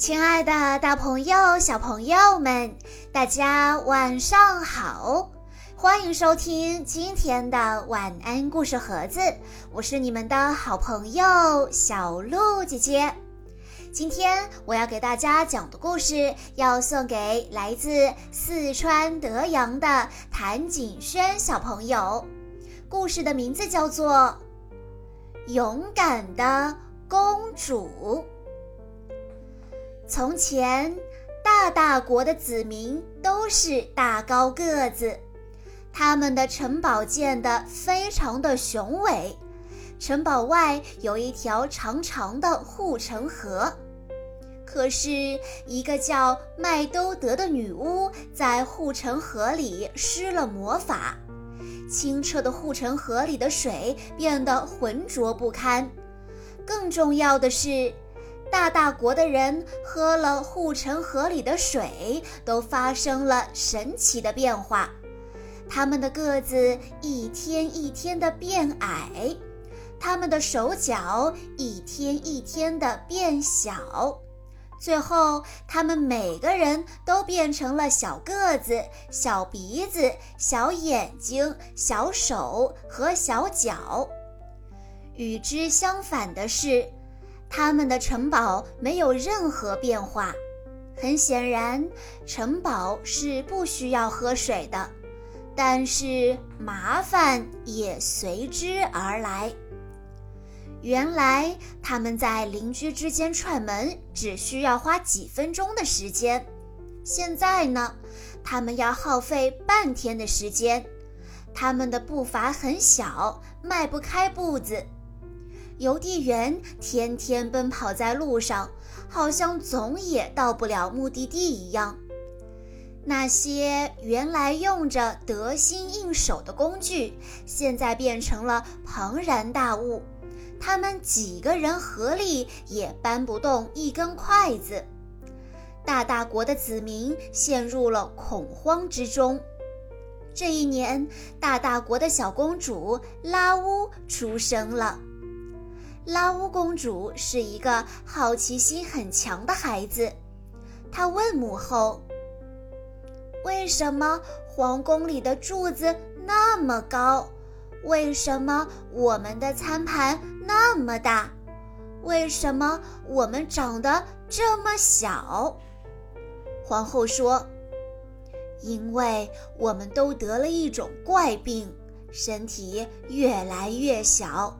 亲爱的，大朋友、小朋友们，大家晚上好！欢迎收听今天的晚安故事盒子，我是你们的好朋友小鹿姐姐。今天我要给大家讲的故事，要送给来自四川德阳的谭景轩小朋友。故事的名字叫做《勇敢的公主》。从前，大大国的子民都是大高个子，他们的城堡建得非常的雄伟。城堡外有一条长长的护城河，可是，一个叫麦兜德的女巫在护城河里施了魔法，清澈的护城河里的水变得浑浊不堪。更重要的是。大大国的人喝了护城河里的水，都发生了神奇的变化。他们的个子一天一天的变矮，他们的手脚一天一天的变小，最后他们每个人都变成了小个子、小鼻子、小眼睛、小手和小脚。与之相反的是。他们的城堡没有任何变化，很显然，城堡是不需要喝水的，但是麻烦也随之而来。原来他们在邻居之间串门只需要花几分钟的时间，现在呢，他们要耗费半天的时间。他们的步伐很小，迈不开步子。邮递员天天奔跑在路上，好像总也到不了目的地一样。那些原来用着得心应手的工具，现在变成了庞然大物，他们几个人合力也搬不动一根筷子。大大国的子民陷入了恐慌之中。这一年，大大国的小公主拉乌出生了。拉乌公主是一个好奇心很强的孩子，她问母后：“为什么皇宫里的柱子那么高？为什么我们的餐盘那么大？为什么我们长得这么小？”皇后说：“因为我们都得了一种怪病，身体越来越小。”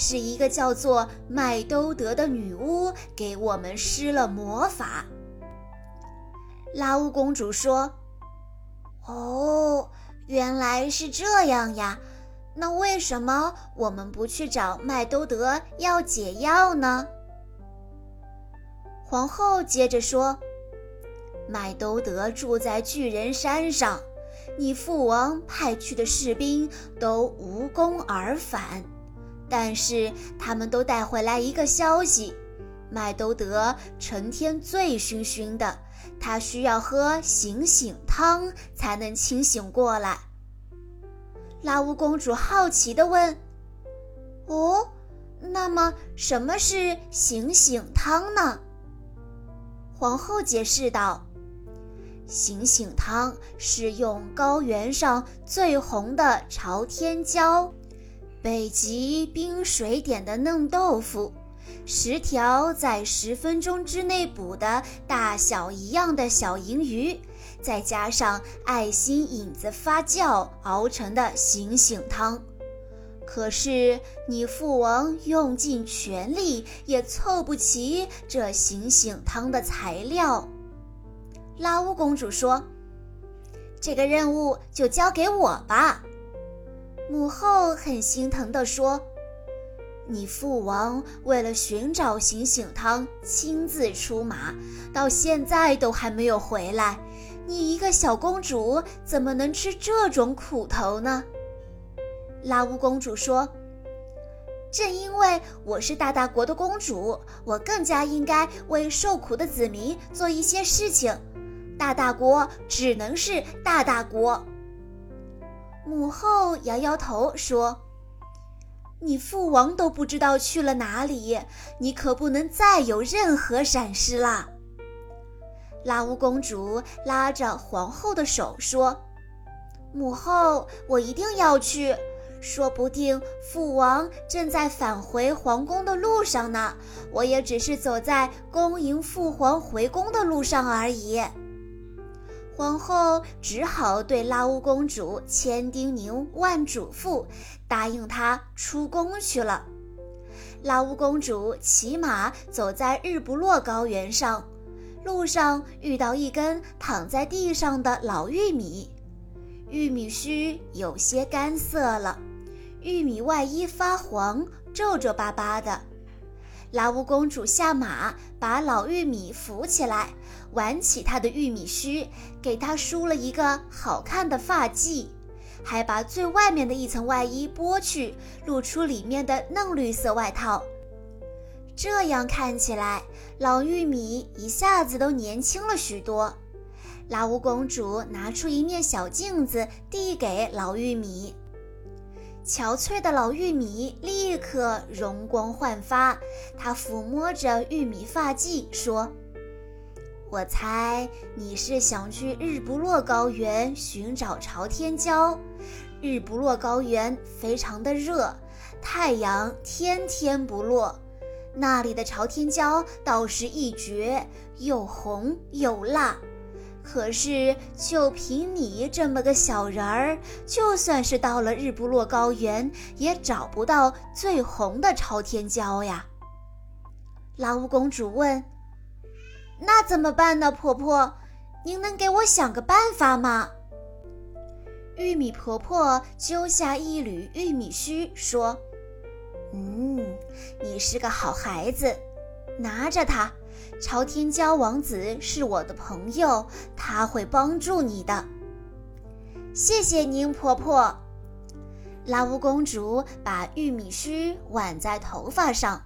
是一个叫做麦兜德的女巫给我们施了魔法。拉乌公主说：“哦，原来是这样呀，那为什么我们不去找麦兜德要解药呢？”皇后接着说：“麦兜德住在巨人山上，你父王派去的士兵都无功而返。”但是他们都带回来一个消息：麦兜德成天醉醺醺的，他需要喝醒醒汤才能清醒过来。拉乌公主好奇地问：“哦，那么什么是醒醒汤呢？”皇后解释道：“醒醒汤是用高原上最红的朝天椒。”北极冰水点的嫩豆腐，十条在十分钟之内捕的大小一样的小银鱼，再加上爱心影子发酵熬成的醒醒汤。可是你父王用尽全力也凑不齐这醒醒汤的材料。拉乌公主说：“这个任务就交给我吧。”母后很心疼地说：“你父王为了寻找醒醒汤，亲自出马，到现在都还没有回来。你一个小公主，怎么能吃这种苦头呢？”拉乌公主说：“正因为我是大大国的公主，我更加应该为受苦的子民做一些事情。大大国只能是大大国。”母后摇摇头说：“你父王都不知道去了哪里，你可不能再有任何闪失啦。”拉乌公主拉着皇后的手说：“母后，我一定要去。说不定父王正在返回皇宫的路上呢。我也只是走在恭迎父皇回宫的路上而已。”皇后只好对拉乌公主千叮咛万嘱咐，答应她出宫去了。拉乌公主骑马走在日不落高原上。路上遇到一根躺在地上的老玉米，玉米须有些干涩了，玉米外衣发黄，皱皱巴巴的。拉乌公主下马，把老玉米扶起来，挽起她的玉米须，给她梳了一个好看的发髻，还把最外面的一层外衣剥去，露出里面的嫩绿色外套。这样看起来，老玉米一下子都年轻了许多。拉乌公主拿出一面小镜子，递给老玉米。憔悴的老玉米立刻容光焕发。她抚摸着玉米发髻，说：“我猜你是想去日不落高原寻找朝天椒。日不落高原非常的热，太阳天天不落。”那里的朝天椒倒是一绝，又红又辣。可是就凭你这么个小人儿，就算是到了日不落高原，也找不到最红的朝天椒呀。拉巫公主问：“那怎么办呢，婆婆？您能给我想个办法吗？”玉米婆婆揪下一缕玉米须，说。嗯，你是个好孩子，拿着它。朝天椒王子是我的朋友，他会帮助你的。谢谢您，婆婆。拉乌公主把玉米须挽在头发上。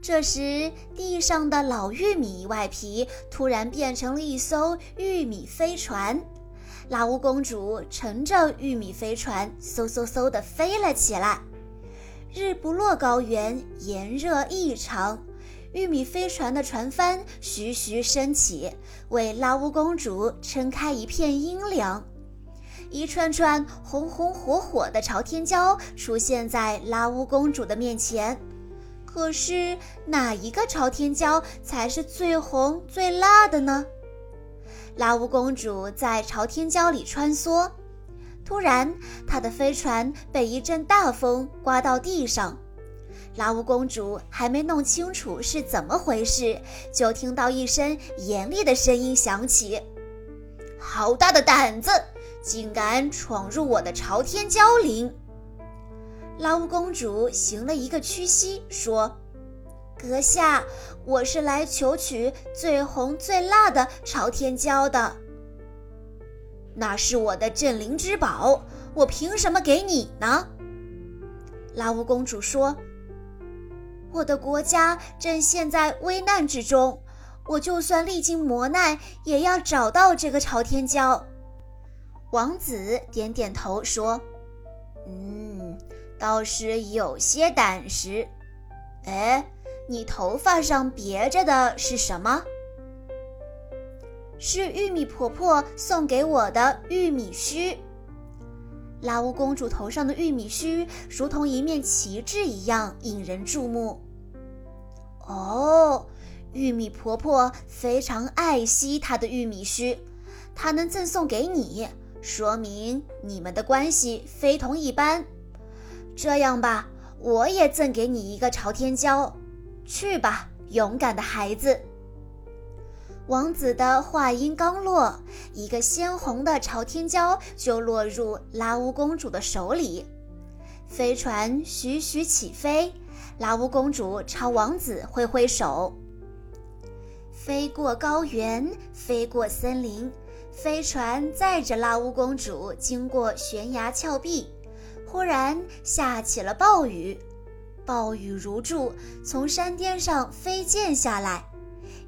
这时，地上的老玉米外皮突然变成了一艘玉米飞船。拉乌公主乘着玉米飞船，嗖嗖嗖地飞了起来。日不落高原炎热异常，玉米飞船的船帆徐徐升起，为拉乌公主撑开一片阴凉。一串串红红火火的朝天椒出现在拉乌公主的面前。可是哪一个朝天椒才是最红最辣的呢？拉乌公主在朝天椒里穿梭。突然，她的飞船被一阵大风刮到地上。拉乌公主还没弄清楚是怎么回事，就听到一声严厉的声音响起：“好大的胆子，竟敢闯入我的朝天椒林！”拉乌公主行了一个屈膝，说：“阁下，我是来求取最红最辣的朝天椒的。”那是我的镇灵之宝，我凭什么给你呢？拉乌公主说：“我的国家正陷在危难之中，我就算历经磨难，也要找到这个朝天椒。”王子点点头说：“嗯，倒是有些胆识。哎，你头发上别着的是什么？”是玉米婆婆送给我的玉米须。拉乌公主头上的玉米须如同一面旗帜一样引人注目。哦，玉米婆婆非常爱惜她的玉米须，她能赠送给你，说明你们的关系非同一般。这样吧，我也赠给你一个朝天椒，去吧，勇敢的孩子。王子的话音刚落，一个鲜红的朝天椒就落入拉乌公主的手里。飞船徐徐起飞，拉乌公主朝王子挥挥手。飞过高原，飞过森林，飞船载着拉乌公主经过悬崖峭壁。忽然下起了暴雨，暴雨如注，从山巅上飞溅下来。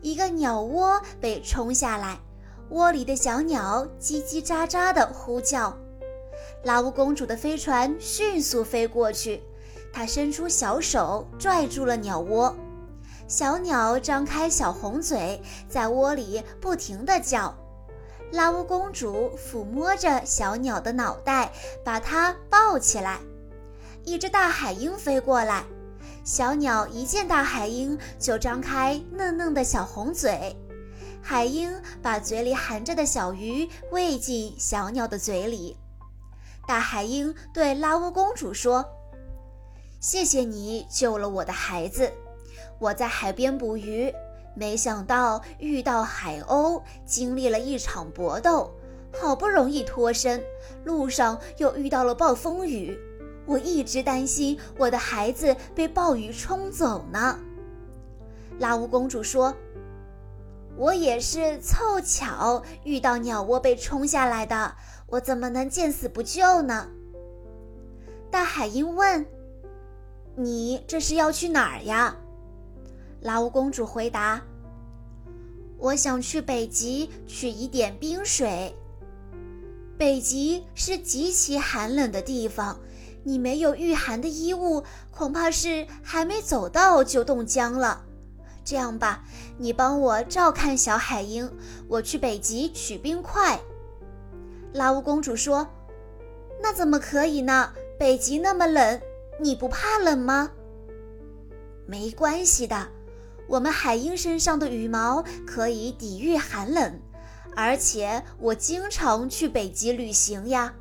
一个鸟窝被冲下来，窝里的小鸟叽叽喳喳地呼叫。拉乌公主的飞船迅速飞过去，她伸出小手拽住了鸟窝。小鸟张开小红嘴，在窝里不停地叫。拉乌公主抚摸着小鸟的脑袋，把它抱起来。一只大海鹰飞过来，小鸟一见大海鹰就张开嫩嫩的小红嘴。海鹰把嘴里含着的小鱼喂进小鸟的嘴里。大海鹰对拉乌公主说：“谢谢你救了我的孩子。我在海边捕鱼，没想到遇到海鸥，经历了一场搏斗，好不容易脱身，路上又遇到了暴风雨。我一直担心我的孩子被暴雨冲走呢。”拉乌公主说。我也是凑巧遇到鸟窝被冲下来的，我怎么能见死不救呢？大海鹰问：“你这是要去哪儿呀？”拉乌公主回答：“我想去北极取一点冰水。北极是极其寒冷的地方，你没有御寒的衣物，恐怕是还没走到就冻僵了。”这样吧，你帮我照看小海鹰，我去北极取冰块。拉乌公主说：“那怎么可以呢？北极那么冷，你不怕冷吗？”没关系的，我们海鹰身上的羽毛可以抵御寒冷，而且我经常去北极旅行呀。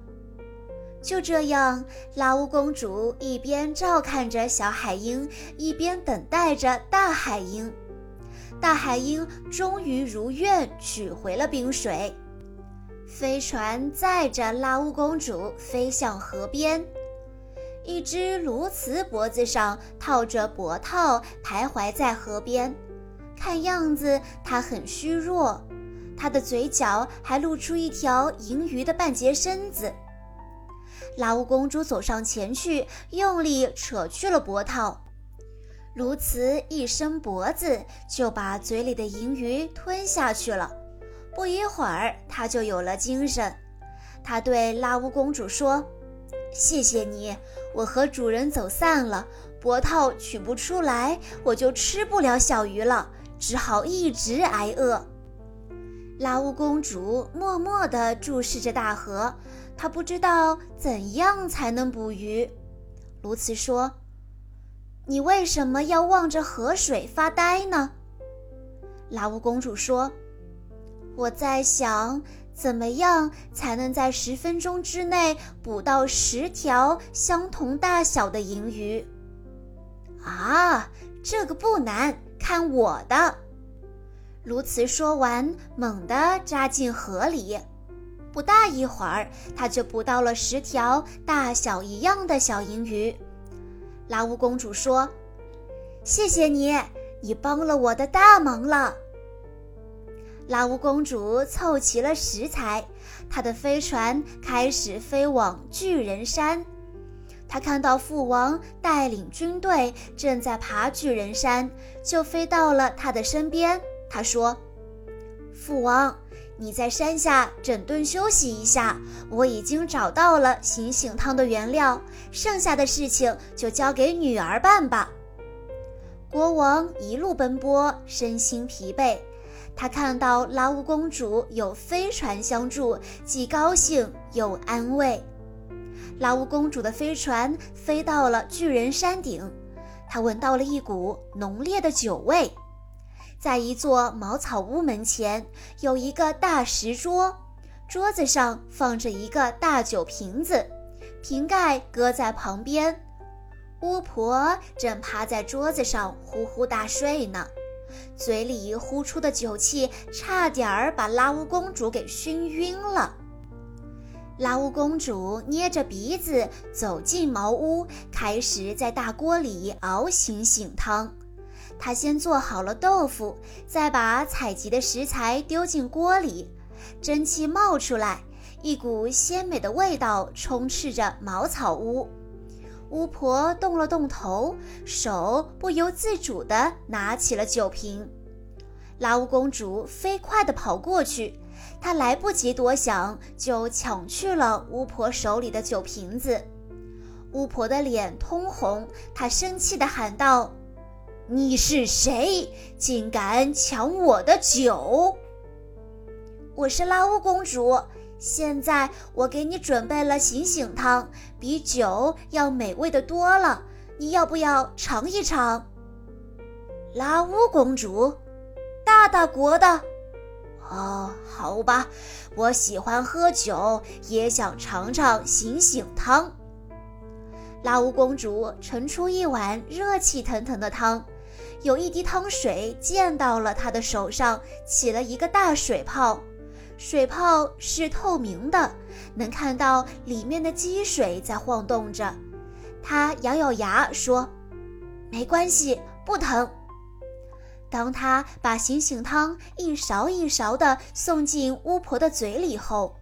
就这样，拉乌公主一边照看着小海鹰，一边等待着大海鹰。大海鹰终于如愿取回了冰水。飞船载着拉乌公主飞向河边，一只鸬鹚脖子上套着脖套，徘徊在河边。看样子它很虚弱，它的嘴角还露出一条银鱼的半截身子。拉乌公主走上前去，用力扯去了脖套。鸬鹚一伸脖子，就把嘴里的银鱼吞下去了。不一会儿，它就有了精神。它对拉乌公主说：“谢谢你，我和主人走散了，脖套取不出来，我就吃不了小鱼了，只好一直挨饿。”拉乌公主默默地注视着大河。她不知道怎样才能捕鱼。鸬鹚说：“你为什么要望着河水发呆呢？”拉乌公主说：“我在想，怎么样才能在十分钟之内捕到十条相同大小的银鱼？”啊，这个不难，看我的！鸬鹚说完，猛地扎进河里。不大一会儿，他就捕到了十条大小一样的小银鱼。拉乌公主说：“谢谢你，你帮了我的大忙了。”拉乌公主凑齐了食材，她的飞船开始飞往巨人山。她看到父王带领军队正在爬巨人山，就飞到了他的身边。她说：“父王。”你在山下整顿休息一下，我已经找到了醒醒汤的原料，剩下的事情就交给女儿办吧。国王一路奔波，身心疲惫，他看到拉乌公主有飞船相助，既高兴又安慰。拉乌公主的飞船飞到了巨人山顶，她闻到了一股浓烈的酒味。在一座茅草屋门前，有一个大石桌，桌子上放着一个大酒瓶子，瓶盖搁在旁边。巫婆正趴在桌子上呼呼大睡呢，嘴里呼出的酒气差点儿把拉乌公主给熏晕了。拉乌公主捏着鼻子走进茅屋，开始在大锅里熬醒醒汤。她先做好了豆腐，再把采集的食材丢进锅里，蒸汽冒出来，一股鲜美的味道充斥着茅草屋。巫婆动了动头，手不由自主地拿起了酒瓶。拉乌公主飞快地跑过去，她来不及多想，就抢去了巫婆手里的酒瓶子。巫婆的脸通红，她生气地喊道。你是谁？竟敢抢我的酒？我是拉乌公主。现在我给你准备了醒醒汤，比酒要美味的多了。你要不要尝一尝？拉乌公主，大大国的。哦，好吧，我喜欢喝酒，也想尝尝醒醒汤。拉乌公主盛出一碗热气腾腾的汤，有一滴汤水溅到了她的手上，起了一个大水泡。水泡是透明的，能看到里面的积水在晃动着。他咬咬牙说：“没关系，不疼。”当他把醒醒汤一勺一勺地送进巫婆的嘴里后，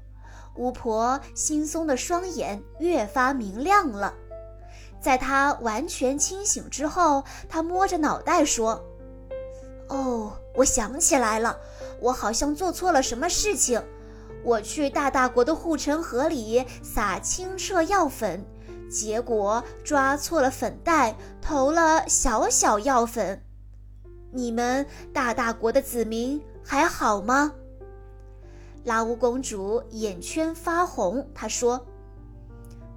巫婆惺忪的双眼越发明亮了。在她完全清醒之后，她摸着脑袋说：“哦，我想起来了，我好像做错了什么事情。我去大大国的护城河里撒清澈药粉，结果抓错了粉袋，投了小小药粉。”你们大大国的子民还好吗？拉乌公主眼圈发红，她说：“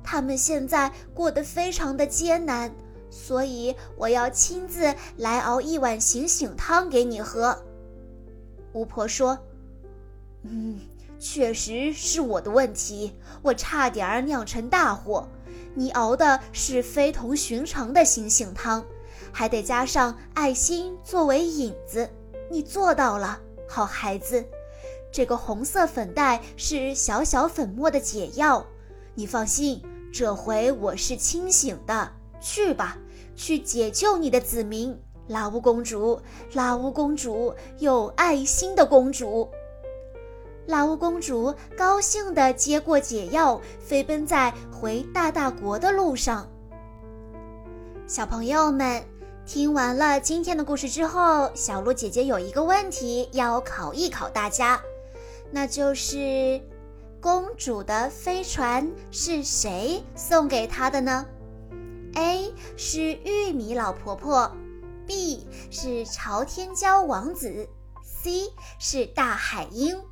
他们现在过得非常的艰难，所以我要亲自来熬一碗醒醒汤给你喝。”巫婆说：“嗯，确实是我的问题，我差点儿酿成大祸。你熬的是非同寻常的醒醒汤。”还得加上爱心作为引子，你做到了，好孩子。这个红色粉袋是小小粉末的解药，你放心，这回我是清醒的。去吧，去解救你的子民，拉乌公主，拉乌公主，有爱心的公主。拉乌公主高兴地接过解药，飞奔在回大大国的路上。小朋友们。听完了今天的故事之后，小鹿姐姐有一个问题要考一考大家，那就是公主的飞船是谁送给她的呢？A 是玉米老婆婆，B 是朝天椒王子，C 是大海鹰。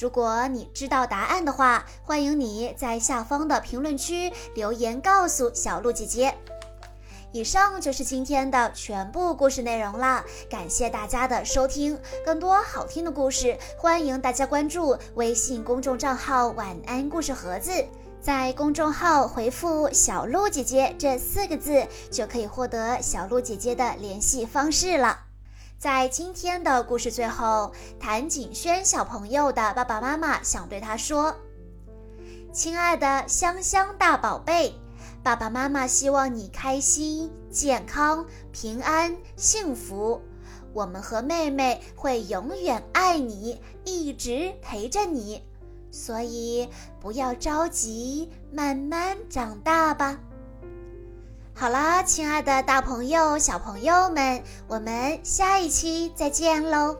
如果你知道答案的话，欢迎你在下方的评论区留言告诉小鹿姐姐。以上就是今天的全部故事内容了，感谢大家的收听。更多好听的故事，欢迎大家关注微信公众账号“晚安故事盒子”，在公众号回复“小鹿姐姐”这四个字，就可以获得小鹿姐姐的联系方式了。在今天的故事最后，谭景轩小朋友的爸爸妈妈想对他说：“亲爱的香香大宝贝。”爸爸妈妈希望你开心、健康、平安、幸福。我们和妹妹会永远爱你，一直陪着你。所以不要着急，慢慢长大吧。好啦，亲爱的大朋友、小朋友们，我们下一期再见喽。